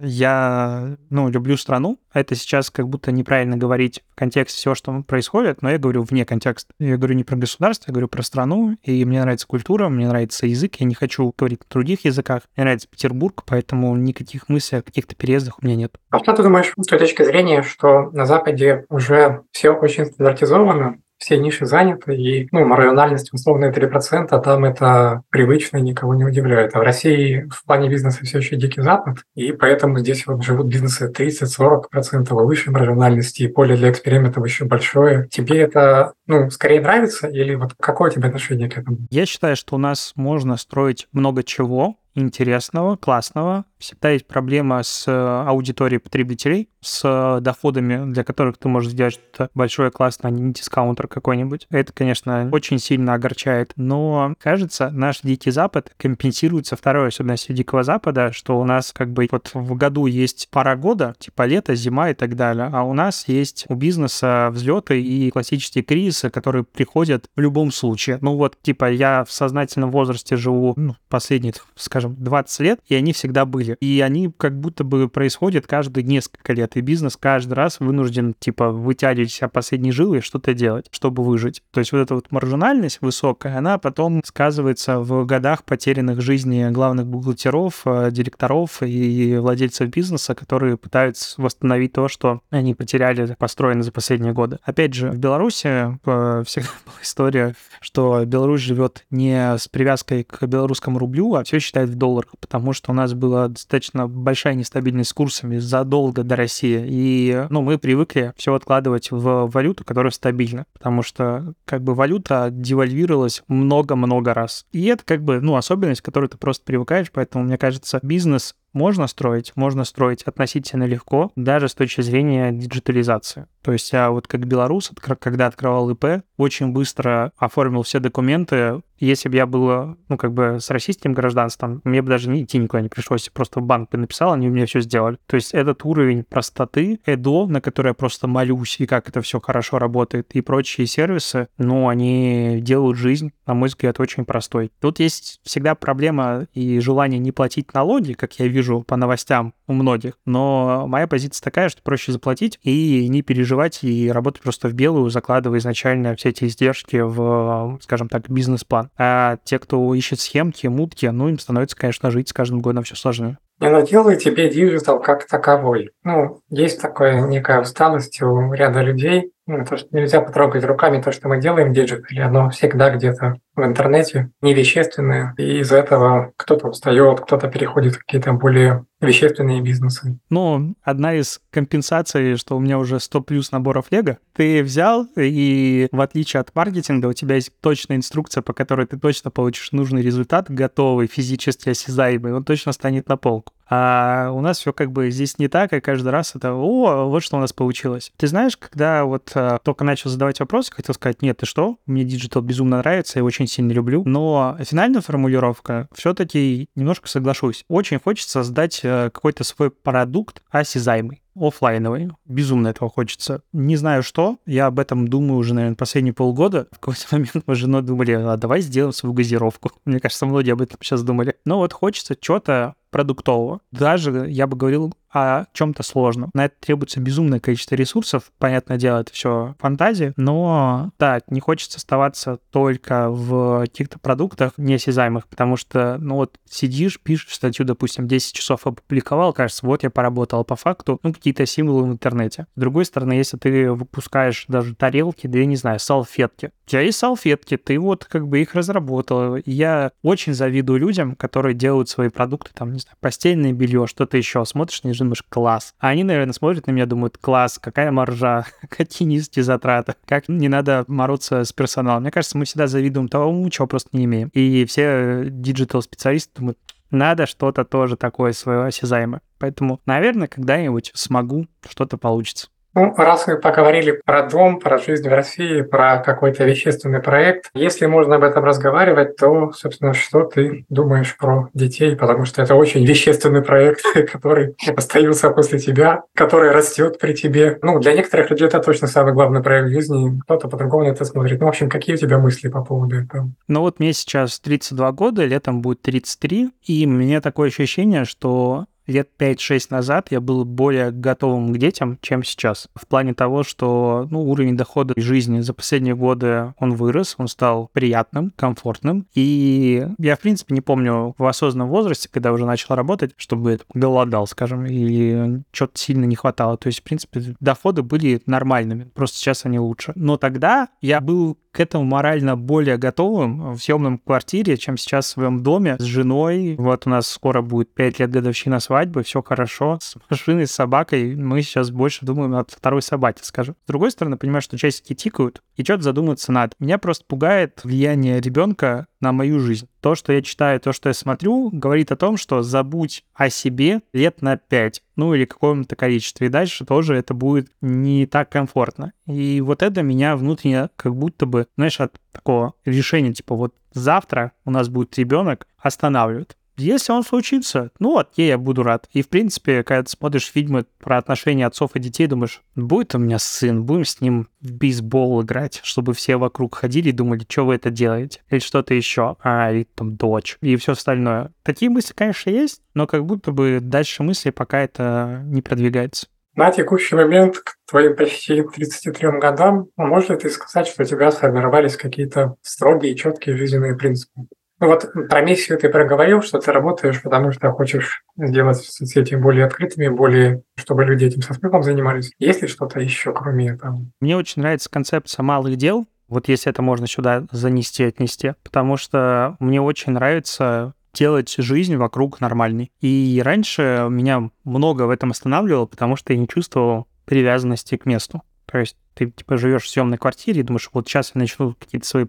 Я, ну, люблю страну. Это сейчас как будто неправильно говорить в контексте всего, что происходит, но я говорю вне контекста. Я говорю не про государство, я говорю про страну, и мне нравится культура, мне нравится язык, я не хочу говорить на других языках. Мне нравится Петербург, поэтому никаких мыслей о каких-то переездах у меня нет. А что ты думаешь с той точки зрения, что на Западе уже все очень стандартизовано, все ниши заняты, и ну, маржинальность условно 3%, а там это привычно, никого не удивляет. А в России в плане бизнеса все еще дикий запад, и поэтому здесь вот живут бизнесы 30-40% выше маржинальности, и поле для экспериментов еще большое. Тебе это ну, скорее нравится, или вот какое у тебя отношение к этому? Я считаю, что у нас можно строить много чего, интересного, классного. Всегда есть проблема с э, аудиторией потребителей, с э, доходами, для которых ты можешь сделать что-то большое, классное, а не дискаунтер какой-нибудь. Это, конечно, очень сильно огорчает. Но, кажется, наш Дикий Запад компенсируется второй особенностью Дикого Запада, что у нас как бы вот в году есть пара года, типа лето, зима и так далее, а у нас есть у бизнеса взлеты и классические кризисы, которые приходят в любом случае. Ну вот, типа, я в сознательном возрасте живу ну, последние, скажем, скажем, 20 лет, и они всегда были. И они как будто бы происходят каждые несколько лет, и бизнес каждый раз вынужден, типа, вытягивать себя последние жилы и что-то делать, чтобы выжить. То есть вот эта вот маржинальность высокая, она потом сказывается в годах потерянных жизни главных бухгалтеров, э, директоров и владельцев бизнеса, которые пытаются восстановить то, что они потеряли, построено за последние годы. Опять же, в Беларуси э, всегда была история, что Беларусь живет не с привязкой к белорусскому рублю, а все считает в долларах, потому что у нас была достаточно большая нестабильность с курсами задолго до России. И ну, мы привыкли все откладывать в валюту, которая стабильна, потому что как бы валюта девальвировалась много-много раз. И это как бы ну, особенность, к которой ты просто привыкаешь, поэтому, мне кажется, бизнес можно строить, можно строить относительно легко, даже с точки зрения диджитализации. То есть я вот как белорус, когда открывал ИП, очень быстро оформил все документы. Если бы я был, ну, как бы с российским гражданством, мне бы даже не идти никуда не пришлось, просто в банк бы написал, они меня все сделали. То есть этот уровень простоты, ЭДО, на который я просто молюсь, и как это все хорошо работает, и прочие сервисы, ну, они делают жизнь, на мой взгляд, очень простой. Тут есть всегда проблема и желание не платить налоги, как я вижу по новостям у многих, но моя позиция такая, что проще заплатить и не переживать, и работать просто в белую, закладывая изначально все эти издержки в, скажем так, бизнес-план. А те, кто ищет схемки, мутки, ну, им становится, конечно, жить с каждым годом все сложнее. не надоел ли тебе диджитал как таковой. Ну, есть такая некая усталость у ряда людей, ну, то, что нельзя потрогать руками то, что мы делаем в диджитале, оно всегда где-то в интернете, невещественное, и из этого кто-то устает, кто-то переходит в какие-то более вещественные бизнесы. Ну, одна из компенсаций, что у меня уже 100 плюс наборов Лего, ты взял, и в отличие от маркетинга, у тебя есть точная инструкция, по которой ты точно получишь нужный результат, готовый, физически осязаемый, он точно станет на полку. А у нас все как бы здесь не так, и каждый раз это, о, вот что у нас получилось. Ты знаешь, когда вот а, только начал задавать вопросы, хотел сказать, нет, ты что, мне диджитал безумно нравится, я очень сильно люблю, но финальная формулировка все-таки немножко соглашусь. Очень хочется создать а, какой-то свой продукт осязаемый офлайновый. Безумно этого хочется. Не знаю что. Я об этом думаю уже, наверное, последние полгода. В какой-то момент мы с женой думали, а давай сделаем свою газировку. Мне кажется, многие об этом сейчас думали. Но вот хочется что-то продуктового. Даже, я бы говорил, о чем-то сложном. На это требуется безумное количество ресурсов. Понятное дело, это все фантазии, но да, не хочется оставаться только в каких-то продуктах неосязаемых, потому что, ну вот, сидишь, пишешь статью, допустим, 10 часов опубликовал, кажется, вот я поработал по факту, ну, какие-то символы в интернете. С другой стороны, если ты выпускаешь даже тарелки, да я не знаю, салфетки. У тебя есть салфетки, ты вот как бы их разработал. Я очень завидую людям, которые делают свои продукты, там, не знаю, постельное белье, что-то еще. Смотришь, не думаешь, класс. А они, наверное, смотрят на меня, думают, класс, какая маржа, какие низкие затраты, как не надо морочиться с персоналом. Мне кажется, мы всегда завидуем тому, чего просто не имеем. И все диджитал-специалисты думают, надо что-то тоже такое свое осязаемое. Поэтому, наверное, когда-нибудь смогу, что-то получится. Ну, раз мы поговорили про дом, про жизнь в России, про какой-то вещественный проект, если можно об этом разговаривать, то, собственно, что ты думаешь про детей? Потому что это очень вещественный проект, который остается после тебя, который растет при тебе. Ну, для некоторых людей это точно самый главный проект жизни, кто-то по-другому на это смотрит. Ну, в общем, какие у тебя мысли по поводу этого? Ну, вот мне сейчас 32 года, летом будет 33, и меня такое ощущение, что лет 5-6 назад я был более готовым к детям, чем сейчас. В плане того, что ну, уровень дохода и жизни за последние годы он вырос, он стал приятным, комфортным. И я, в принципе, не помню в осознанном возрасте, когда уже начал работать, чтобы голодал, скажем, или что-то сильно не хватало. То есть, в принципе, доходы были нормальными, просто сейчас они лучше. Но тогда я был к этому морально более готовым в съемном квартире, чем сейчас в своем доме с женой. Вот у нас скоро будет 5 лет годовщина свадьбы, все хорошо. С машиной, с собакой мы сейчас больше думаем о второй собаке, скажем. С другой стороны, понимаю, что часики тикают, и что-то задуматься надо. Меня просто пугает влияние ребенка на мою жизнь. То, что я читаю, то, что я смотрю, говорит о том, что забудь о себе лет на 5, ну или каком-то количестве, и дальше тоже это будет не так комфортно. И вот это меня внутренне как будто бы, знаешь, от такого решения, типа вот завтра у нас будет ребенок, останавливает. Если он случится, ну, окей, я буду рад. И, в принципе, когда ты смотришь фильмы про отношения отцов и детей, думаешь, будет у меня сын, будем с ним в бейсбол играть, чтобы все вокруг ходили и думали, что вы это делаете, или что-то еще, а, или там дочь, и все остальное. Такие мысли, конечно, есть, но как будто бы дальше мысли пока это не продвигается. На текущий момент, к твоим почти 33 годам, можно ли ты сказать, что у тебя сформировались какие-то строгие, четкие жизненные принципы? Ну вот про миссию ты проговорил, что ты работаешь, потому что хочешь сделать соцсети более открытыми, более, чтобы люди этим со смыслом занимались. Есть ли что-то еще, кроме этого? Мне очень нравится концепция малых дел, вот если это можно сюда занести, отнести, потому что мне очень нравится делать жизнь вокруг нормальной. И раньше меня много в этом останавливало, потому что я не чувствовал привязанности к месту. То есть ты типа живешь в съемной квартире и думаешь, вот сейчас я начну какие-то свои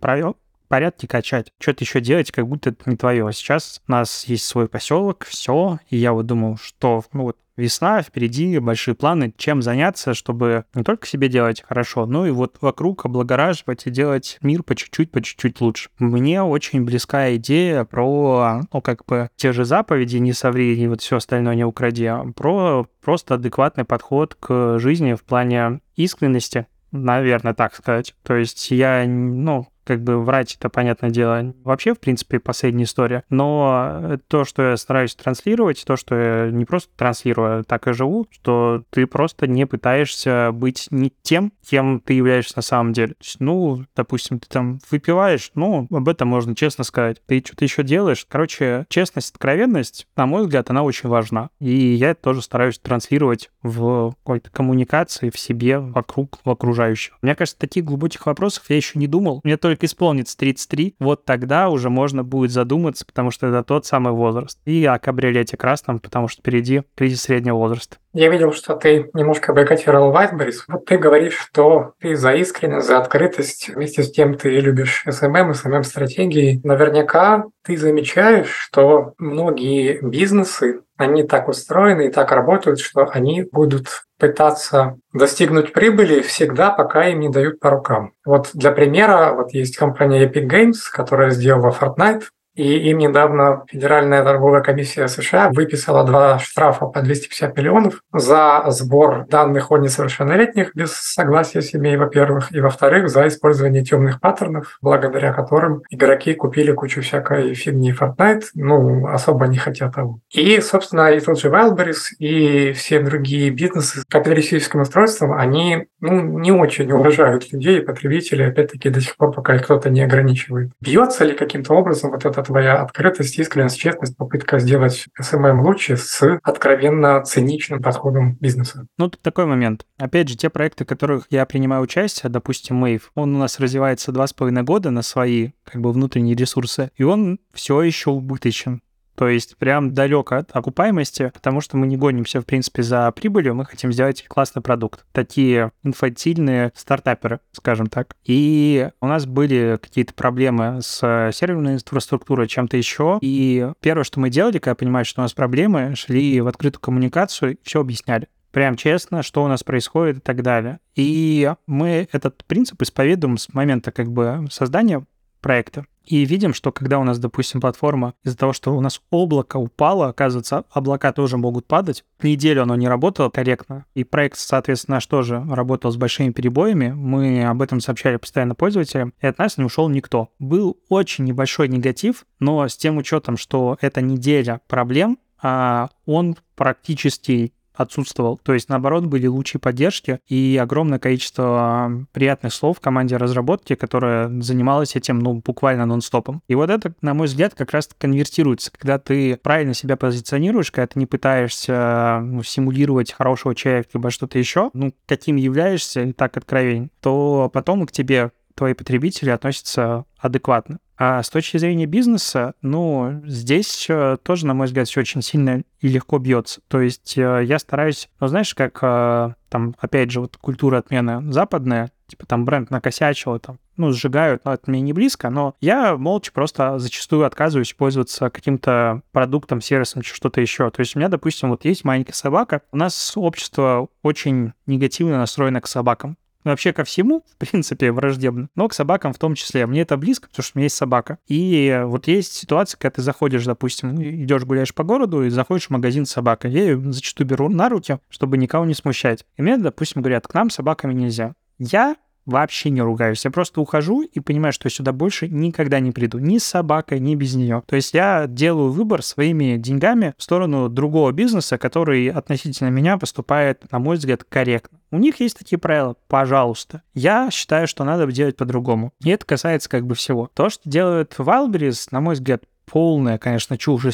порядке качать, что-то еще делать, как будто это не твое. А сейчас у нас есть свой поселок, все, и я вот думал, что ну вот весна, впереди большие планы, чем заняться, чтобы не только себе делать хорошо, но и вот вокруг облагораживать и делать мир по чуть-чуть, по чуть-чуть лучше. Мне очень близка идея про, ну, как бы, те же заповеди, не соври, и вот все остальное не укради, а про просто адекватный подход к жизни в плане искренности, наверное, так сказать. То есть я, ну, как бы врать, это понятное дело, вообще, в принципе, последняя история. Но то, что я стараюсь транслировать, то, что я не просто транслирую, а так и живу, что ты просто не пытаешься быть не тем, кем ты являешься на самом деле. есть, ну, допустим, ты там выпиваешь, ну, об этом можно честно сказать. Ты что-то еще делаешь. Короче, честность, откровенность, на мой взгляд, она очень важна. И я тоже стараюсь транслировать в какой-то коммуникации, в себе, вокруг, в окружающих. Мне кажется, таких глубоких вопросов я еще не думал. Мне только исполнится 33. Вот тогда уже можно будет задуматься, потому что это тот самый возраст. И о кабриолете красном, потому что впереди кризис среднего возраста. Я видел, что ты немножко бойкотировал Вайтберрис. Вот ты говоришь, что ты за искренность, за открытость. Вместе с тем ты любишь SMM, SMM-стратегии. Наверняка ты замечаешь, что многие бизнесы, они так устроены и так работают, что они будут пытаться достигнуть прибыли всегда, пока им не дают по рукам. Вот для примера, вот есть компания Epic Games, которая сделала Fortnite, и им недавно Федеральная торговая комиссия США выписала два штрафа по 250 миллионов за сбор данных о несовершеннолетних без согласия семей, во-первых, и во-вторых, за использование темных паттернов, благодаря которым игроки купили кучу всякой фигни Fortnite, ну, особо не хотят того. И, собственно, и тот же Wildberries, и все другие бизнесы с капиталистическим устройством, они ну, не очень уважают людей, потребителей, опять-таки, до сих пор, пока их кто-то не ограничивает. Бьется ли каким-то образом вот эта твоя открытость, искренность, честность, попытка сделать СММ лучше с откровенно циничным подходом бизнеса? Ну, тут такой момент. Опять же, те проекты, в которых я принимаю участие, допустим, Wave, он у нас развивается два с половиной года на свои как бы внутренние ресурсы, и он все еще убыточен. То есть прям далеко от окупаемости, потому что мы не гонимся, в принципе, за прибылью, мы хотим сделать классный продукт. Такие инфантильные стартаперы, скажем так. И у нас были какие-то проблемы с серверной инфраструктурой, чем-то еще. И первое, что мы делали, когда понимали, что у нас проблемы, шли в открытую коммуникацию и все объясняли прям честно, что у нас происходит и так далее. И мы этот принцип исповедуем с момента как бы создания проекта. И видим, что когда у нас, допустим, платформа из-за того, что у нас облако упало, оказывается, облака тоже могут падать. Неделю оно не работало корректно, и проект, соответственно, наш тоже работал с большими перебоями. Мы об этом сообщали постоянно пользователям, и от нас не ушел никто. Был очень небольшой негатив, но с тем учетом, что это неделя проблем, а он практически отсутствовал. То есть, наоборот, были лучи поддержки и огромное количество приятных слов в команде разработки, которая занималась этим, ну, буквально нон-стопом. И вот это, на мой взгляд, как раз конвертируется, когда ты правильно себя позиционируешь, когда ты не пытаешься ну, симулировать хорошего человека, либо что-то еще, ну, каким являешься, так откровень, то потом к тебе твои потребители относятся адекватно. А с точки зрения бизнеса, ну, здесь э, тоже, на мой взгляд, все очень сильно и легко бьется. То есть э, я стараюсь, ну, знаешь, как э, там, опять же, вот культура отмены западная, типа там бренд накосячил, там, ну, сжигают, но это мне не близко, но я молча просто зачастую отказываюсь пользоваться каким-то продуктом, сервисом, что-то еще. То есть у меня, допустим, вот есть маленькая собака, у нас общество очень негативно настроено к собакам вообще ко всему, в принципе, враждебно, но к собакам в том числе. Мне это близко, потому что у меня есть собака. И вот есть ситуация, когда ты заходишь, допустим, идешь гуляешь по городу и заходишь в магазин с собакой. Я ее зачастую беру на руки, чтобы никого не смущать. И мне, допустим, говорят, к нам собаками нельзя. Я вообще не ругаюсь. Я просто ухожу и понимаю, что сюда больше никогда не приду. Ни с собакой, ни без нее. То есть я делаю выбор своими деньгами в сторону другого бизнеса, который относительно меня поступает, на мой взгляд, корректно. У них есть такие правила, пожалуйста. Я считаю, что надо делать по-другому. И это касается как бы всего. То, что делают Wildberries, на мой взгляд, полное, конечно, чушь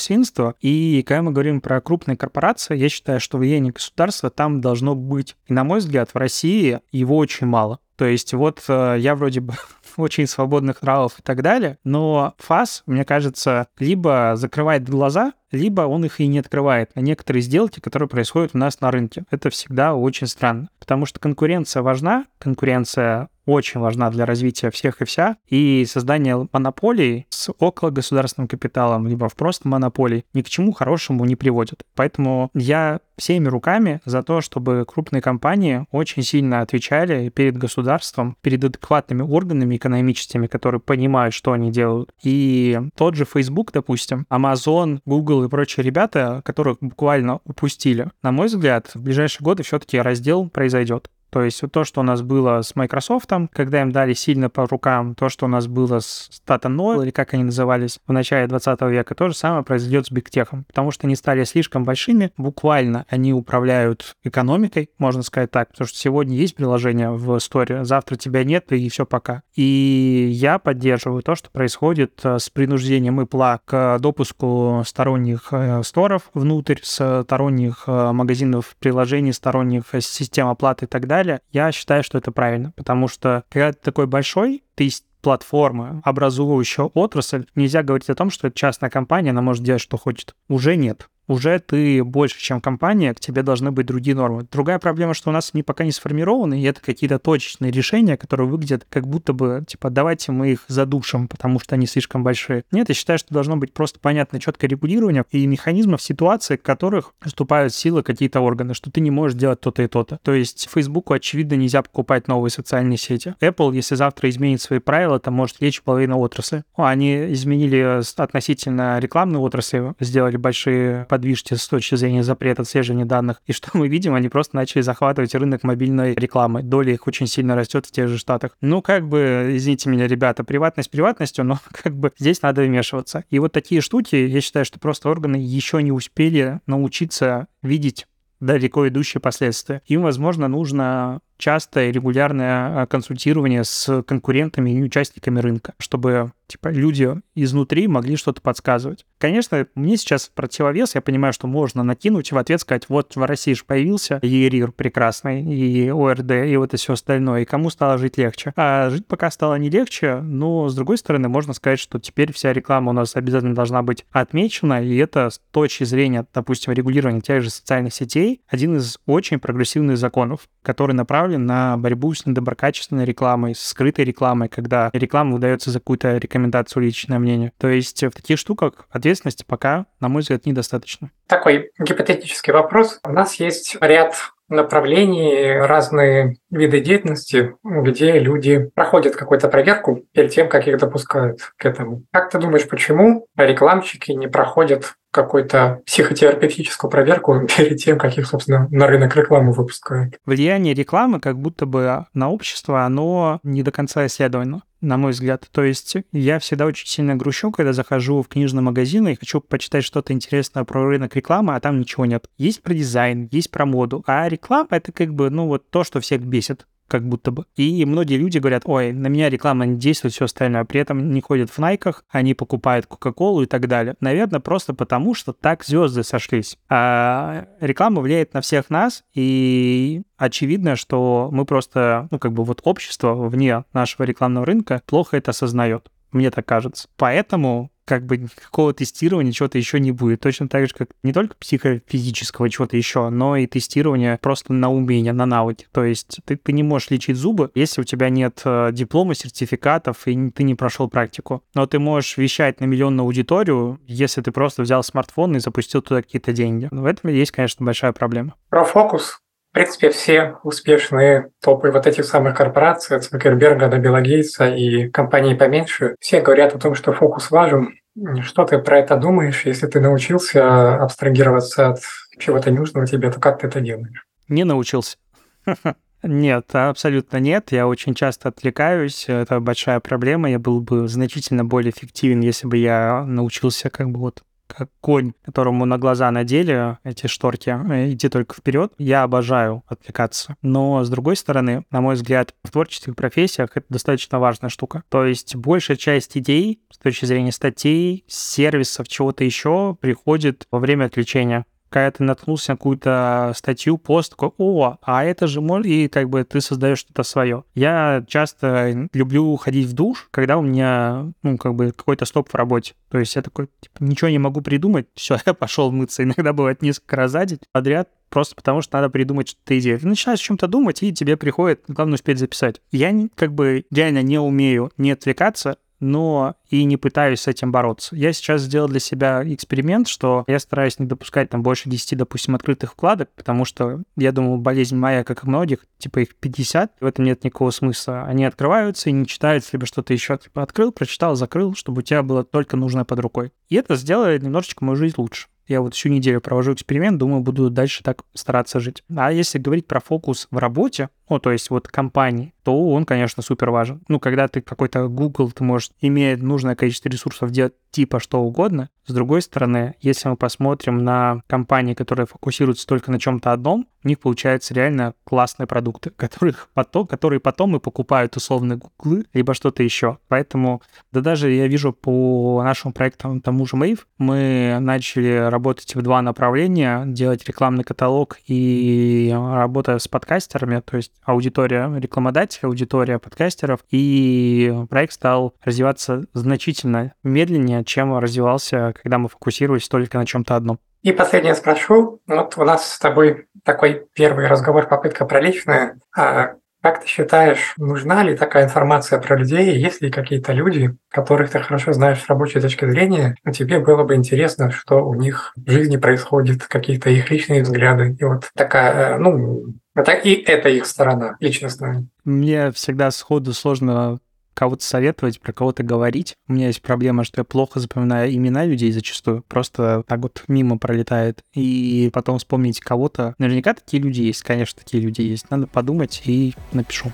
и когда мы говорим про крупные корпорации, я считаю, что влияние государства там должно быть. И, на мой взгляд, в России его очень мало. То есть вот э, я вроде бы очень свободных нравов и так далее, но ФАС, мне кажется, либо закрывает глаза, либо он их и не открывает на некоторые сделки, которые происходят у нас на рынке. Это всегда очень странно, потому что конкуренция важна, конкуренция очень важна для развития всех и вся, и создание монополий с около государственным капиталом, либо в просто монополий, ни к чему хорошему не приводит. Поэтому я всеми руками за то, чтобы крупные компании очень сильно отвечали перед государством, перед адекватными органами экономическими, которые понимают, что они делают. И тот же Facebook, допустим, Amazon, Google и прочие ребята, которых буквально упустили, на мой взгляд, в ближайшие годы все-таки раздел произойдет. То есть вот то, что у нас было с Microsoft, когда им дали сильно по рукам, то, что у нас было с Tata Noel, или как они назывались в начале 20 века, то же самое произойдет с бигтехом, потому что они стали слишком большими, буквально они управляют экономикой, можно сказать так, потому что сегодня есть приложение в Store, завтра тебя нет, и все пока. И я поддерживаю то, что происходит э, с принуждением Apple к допуску сторонних э, сторов внутрь, сторонних э, магазинов приложений, сторонних систем оплаты и так далее. Я считаю, что это правильно, потому что когда ты такой большой, ты платформа, образующая отрасль, нельзя говорить о том, что это частная компания, она может делать, что хочет. Уже нет уже ты больше, чем компания, к тебе должны быть другие нормы. Другая проблема, что у нас они пока не сформированы, и это какие-то точечные решения, которые выглядят как будто бы, типа, давайте мы их задушим, потому что они слишком большие. Нет, я считаю, что должно быть просто понятное четкое регулирование и механизмов ситуации, в которых вступают в силы какие-то органы, что ты не можешь делать то-то и то-то. То есть Фейсбуку, очевидно, нельзя покупать новые социальные сети. Apple, если завтра изменит свои правила, то может лечь половина отрасли. Они изменили относительно рекламной отрасли, сделали большие подвижки с точки зрения запрета отслеживания данных. И что мы видим? Они просто начали захватывать рынок мобильной рекламы. Доля их очень сильно растет в тех же штатах. Ну, как бы, извините меня, ребята, приватность приватностью, но как бы здесь надо вмешиваться. И вот такие штуки, я считаю, что просто органы еще не успели научиться видеть далеко идущие последствия. Им, возможно, нужно частое регулярное а, консультирование с конкурентами и участниками рынка, чтобы типа люди изнутри могли что-то подсказывать. Конечно, мне сейчас противовес, я понимаю, что можно накинуть в ответ сказать, вот в России же появился ЕРИР прекрасный, и ОРД, и вот это все остальное, и кому стало жить легче. А жить пока стало не легче, но с другой стороны можно сказать, что теперь вся реклама у нас обязательно должна быть отмечена, и это с точки зрения, допустим, регулирования тех же социальных сетей, один из очень прогрессивных законов, который направлен на борьбу с недоброкачественной рекламой, с скрытой рекламой, когда реклама выдается за какую-то рекомендацию личное мнение. То есть в таких штуках ответственности пока, на мой взгляд, недостаточно. Такой гипотетический вопрос. У нас есть ряд направлений, разные виды деятельности, где люди проходят какую-то проверку перед тем, как их допускают к этому. Как ты думаешь, почему рекламщики не проходят какую-то психотерапевтическую проверку перед тем, как их, собственно, на рынок рекламы выпускают? Влияние рекламы как будто бы на общество, оно не до конца исследовано на мой взгляд. То есть я всегда очень сильно грущу, когда захожу в книжный магазин и хочу почитать что-то интересное про рынок рекламы, а там ничего нет. Есть про дизайн, есть про моду, а реклама — это как бы, ну, вот то, что всех бесит как будто бы. И многие люди говорят, ой, на меня реклама не действует, все остальное. При этом не ходят в найках, они покупают Кока-Колу и так далее. Наверное, просто потому, что так звезды сошлись. А реклама влияет на всех нас, и очевидно, что мы просто, ну, как бы вот общество вне нашего рекламного рынка плохо это осознает. Мне так кажется. Поэтому как бы никакого тестирования чего-то еще не будет. Точно так же, как не только психофизического чего-то еще, но и тестирование просто на умение, на навыки. То есть ты, ты не можешь лечить зубы, если у тебя нет э, диплома, сертификатов, и ты не прошел практику. Но ты можешь вещать на миллионную аудиторию, если ты просто взял смартфон и запустил туда какие-то деньги. В этом есть, конечно, большая проблема. Про фокус принципе, все успешные топы вот этих самых корпораций, от Цукерберга до Билла Гейтса и компании поменьше, все говорят о том, что фокус важен. Что ты про это думаешь? Если ты научился абстрагироваться от чего-то ненужного тебе, то как ты это делаешь? Не научился. Нет, абсолютно нет. Я очень часто отвлекаюсь. Это большая проблема. Я был бы значительно более эффективен, если бы я научился как бы вот как конь, которому на глаза надели эти шторки, э, идти только вперед. Я обожаю отвлекаться. Но, с другой стороны, на мой взгляд, в творческих профессиях это достаточно важная штука. То есть большая часть идей с точки зрения статей, сервисов, чего-то еще приходит во время отвлечения когда ты наткнулся на какую-то статью, пост, такой, о, а это же может, и как бы ты создаешь что-то свое. Я часто люблю ходить в душ, когда у меня, ну, как бы какой-то стоп в работе. То есть я такой, типа, ничего не могу придумать, все, я пошел мыться. Иногда бывает несколько раз за день подряд, просто потому что надо придумать что-то идею. Ты начинаешь о чем-то думать, и тебе приходит, главное успеть записать. Я как бы реально не умею не отвлекаться, но и не пытаюсь с этим бороться. Я сейчас сделал для себя эксперимент, что я стараюсь не допускать там больше 10, допустим, открытых вкладок, потому что я думаю, болезнь моя, как и многих, типа их 50, в этом нет никакого смысла. Они открываются и не читаются, либо что-то еще типа открыл, прочитал, закрыл, чтобы у тебя было только нужное под рукой. И это сделает немножечко мою жизнь лучше. Я вот всю неделю провожу эксперимент, думаю, буду дальше так стараться жить. А если говорить про фокус в работе, ну, то есть вот компании, то он, конечно, супер важен. Ну, когда ты какой-то Google, ты можешь, иметь нужное количество ресурсов, делать типа что угодно. С другой стороны, если мы посмотрим на компании, которые фокусируются только на чем-то одном, у них получаются реально классные продукты, которых потом, которые потом и покупают условные гуглы, либо что-то еще. Поэтому, да даже я вижу по нашему проекту тому же Mave, мы начали работать в два направления, делать рекламный каталог и работая с подкастерами, то есть аудитория рекламодателей, аудитория подкастеров, и проект стал развиваться значительно медленнее, чем развивался, когда мы фокусировались только на чем-то одном. И последнее спрошу. Вот у нас с тобой такой первый разговор, попытка про личное. А как ты считаешь, нужна ли такая информация про людей? Есть ли какие-то люди, которых ты хорошо знаешь с рабочей точки зрения, но тебе было бы интересно, что у них в жизни происходит, какие-то их личные взгляды? И вот такая, э, ну, это и это их сторона личностная. Мне всегда сходу сложно кого-то советовать, про кого-то говорить. У меня есть проблема, что я плохо запоминаю имена людей зачастую. Просто так вот мимо пролетает. И потом вспомнить кого-то. Наверняка такие люди есть, конечно, такие люди есть. Надо подумать и напишу.